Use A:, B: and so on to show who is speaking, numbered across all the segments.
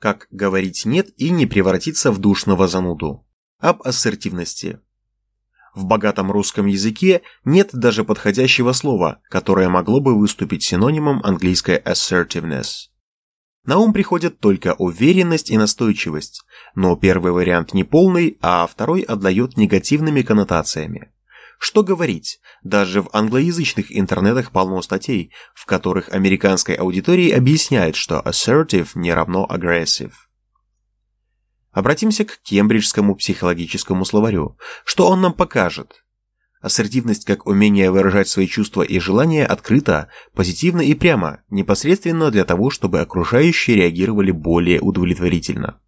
A: Как говорить «нет» и не превратиться в душного зануду. Об ассертивности. В богатом русском языке нет даже подходящего слова, которое могло бы выступить синонимом английской assertiveness. На ум приходят только уверенность и настойчивость, но первый вариант не полный, а второй отдает негативными коннотациями. Что говорить, даже в англоязычных интернетах полно статей, в которых американской аудитории объясняют, что assertive не равно aggressive. Обратимся к кембриджскому психологическому словарю. Что он нам покажет? Ассертивность как умение выражать свои чувства и желания открыто, позитивно и прямо, непосредственно для того, чтобы окружающие реагировали более удовлетворительно.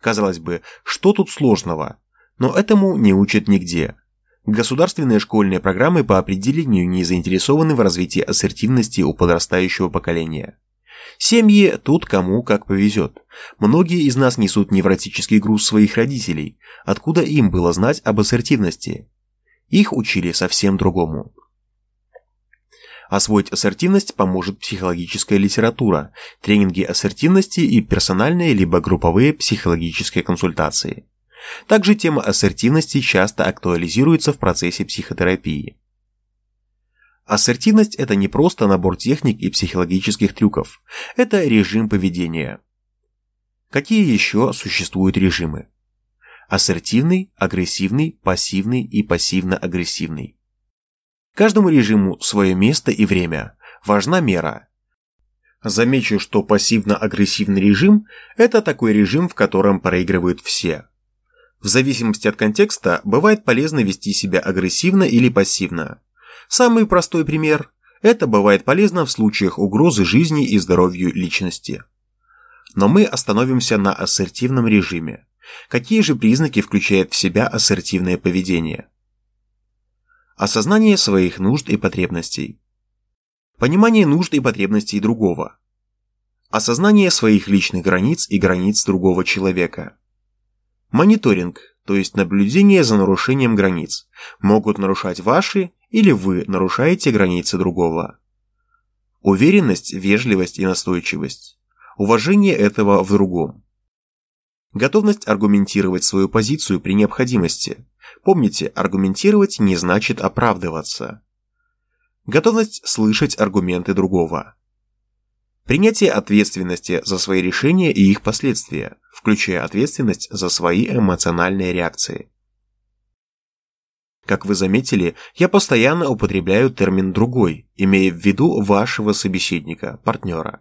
A: Казалось бы, что тут сложного? Но этому не учат нигде. Государственные школьные программы по определению не заинтересованы в развитии ассертивности у подрастающего поколения. Семьи тут кому как повезет. Многие из нас несут невротический груз своих родителей. Откуда им было знать об ассертивности? Их учили совсем другому. Освоить ассертивность поможет психологическая литература, тренинги ассертивности и персональные либо групповые психологические консультации. Также тема ассертивности часто актуализируется в процессе психотерапии. Ассертивность – это не просто набор техник и психологических трюков, это режим поведения. Какие еще существуют режимы? Ассертивный, агрессивный, пассивный и пассивно-агрессивный. Каждому режиму свое место и время. Важна мера. Замечу, что пассивно-агрессивный режим – это такой режим, в котором проигрывают все. В зависимости от контекста бывает полезно вести себя агрессивно или пассивно. Самый простой пример – это бывает полезно в случаях угрозы жизни и здоровью личности. Но мы остановимся на ассертивном режиме. Какие же признаки включает в себя ассертивное поведение? Осознание своих нужд и потребностей. Понимание нужд и потребностей другого. Осознание своих личных границ и границ другого человека. Мониторинг, то есть наблюдение за нарушением границ, могут нарушать ваши или вы нарушаете границы другого. Уверенность, вежливость и настойчивость. Уважение этого в другом. Готовность аргументировать свою позицию при необходимости. Помните, аргументировать не значит оправдываться. Готовность слышать аргументы другого. Принятие ответственности за свои решения и их последствия, включая ответственность за свои эмоциональные реакции. Как вы заметили, я постоянно употребляю термин «другой», имея в виду вашего собеседника, партнера.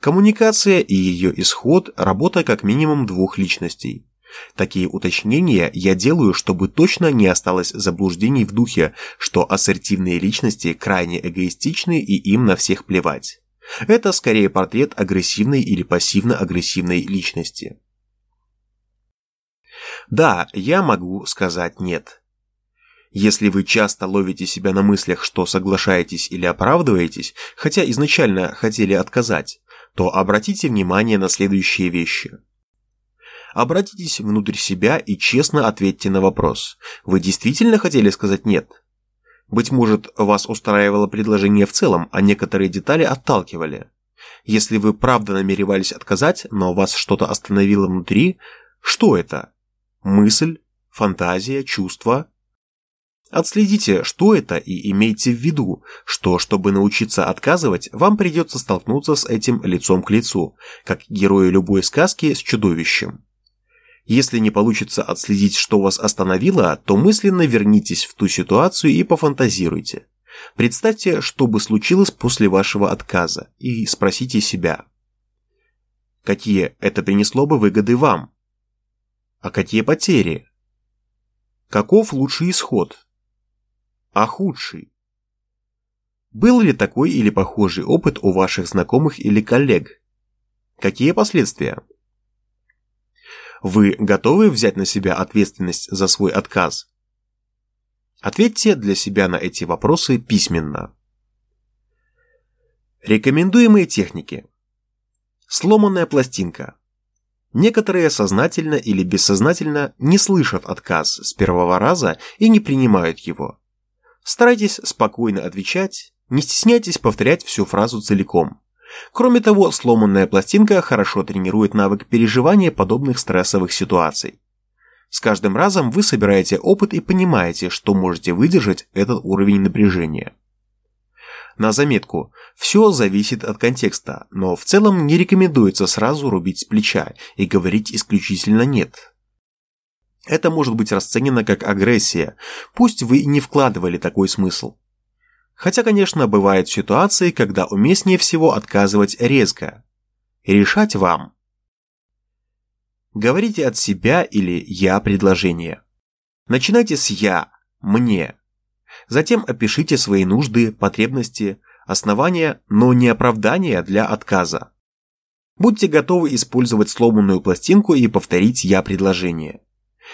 A: Коммуникация и ее исход – работа как минимум двух личностей. Такие уточнения я делаю, чтобы точно не осталось заблуждений в духе, что ассертивные личности крайне эгоистичны и им на всех плевать. Это скорее портрет агрессивной или пассивно-агрессивной личности. Да, я могу сказать «нет». Если вы часто ловите себя на мыслях, что соглашаетесь или оправдываетесь, хотя изначально хотели отказать, то обратите внимание на следующие вещи. Обратитесь внутрь себя и честно ответьте на вопрос. Вы действительно хотели сказать «нет»? Быть может, вас устраивало предложение в целом, а некоторые детали отталкивали. Если вы правда намеревались отказать, но вас что-то остановило внутри, что это? Мысль, фантазия, чувство? Отследите, что это, и имейте в виду, что, чтобы научиться отказывать, вам придется столкнуться с этим лицом к лицу, как герою любой сказки с чудовищем. Если не получится отследить, что вас остановило, то мысленно вернитесь в ту ситуацию и пофантазируйте. Представьте, что бы случилось после вашего отказа, и спросите себя. Какие это принесло бы выгоды вам? А какие потери? Каков лучший исход? а худший. Был ли такой или похожий опыт у ваших знакомых или коллег? Какие последствия? Вы готовы взять на себя ответственность за свой отказ? Ответьте для себя на эти вопросы письменно. Рекомендуемые техники. Сломанная пластинка. Некоторые сознательно или бессознательно не слышат отказ с первого раза и не принимают его. Старайтесь спокойно отвечать, не стесняйтесь повторять всю фразу целиком. Кроме того, сломанная пластинка хорошо тренирует навык переживания подобных стрессовых ситуаций. С каждым разом вы собираете опыт и понимаете, что можете выдержать этот уровень напряжения. На заметку, все зависит от контекста, но в целом не рекомендуется сразу рубить с плеча и говорить исключительно «нет». Это может быть расценено как агрессия, пусть вы и не вкладывали такой смысл. Хотя, конечно, бывают ситуации, когда уместнее всего отказывать резко. Решать вам. Говорите от себя или «я» предложение. Начинайте с «я», «мне». Затем опишите свои нужды, потребности, основания, но не оправдания для отказа. Будьте готовы использовать сломанную пластинку и повторить «я» предложение.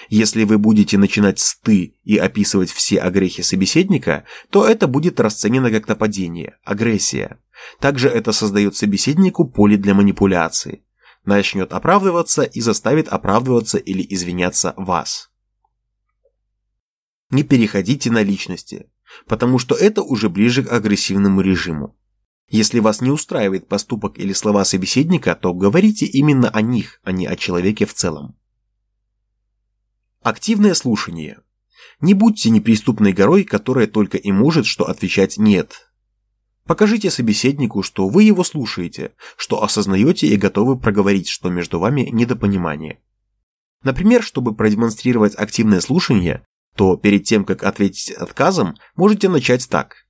A: Если вы будете начинать с «ты» и описывать все огрехи собеседника, то это будет расценено как нападение, агрессия. Также это создает собеседнику поле для манипуляции. Начнет оправдываться и заставит оправдываться или извиняться вас. Не переходите на личности, потому что это уже ближе к агрессивному режиму. Если вас не устраивает поступок или слова собеседника, то говорите именно о них, а не о человеке в целом. Активное слушание. Не будьте неприступной горой, которая только и может что отвечать «нет». Покажите собеседнику, что вы его слушаете, что осознаете и готовы проговорить, что между вами недопонимание. Например, чтобы продемонстрировать активное слушание, то перед тем, как ответить отказом, можете начать так.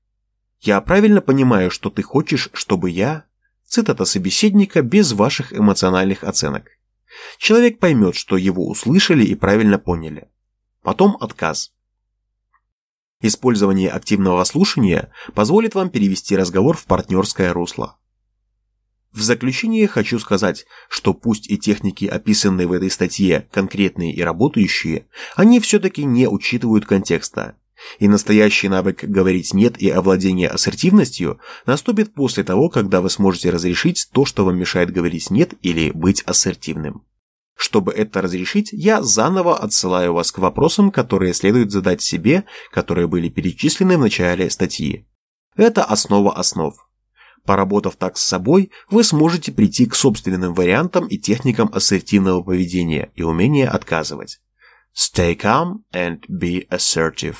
A: «Я правильно понимаю, что ты хочешь, чтобы я...» Цитата собеседника без ваших эмоциональных оценок. Человек поймет, что его услышали и правильно поняли. Потом отказ. Использование активного слушания позволит вам перевести разговор в партнерское русло. В заключение хочу сказать, что пусть и техники, описанные в этой статье, конкретные и работающие, они все-таки не учитывают контекста. И настоящий навык говорить «нет» и овладение ассертивностью наступит после того, когда вы сможете разрешить то, что вам мешает говорить «нет» или быть ассертивным. Чтобы это разрешить, я заново отсылаю вас к вопросам, которые следует задать себе, которые были перечислены в начале статьи. Это основа основ. Поработав так с собой, вы сможете прийти к собственным вариантам и техникам ассертивного поведения и умения отказывать. Stay calm and be assertive.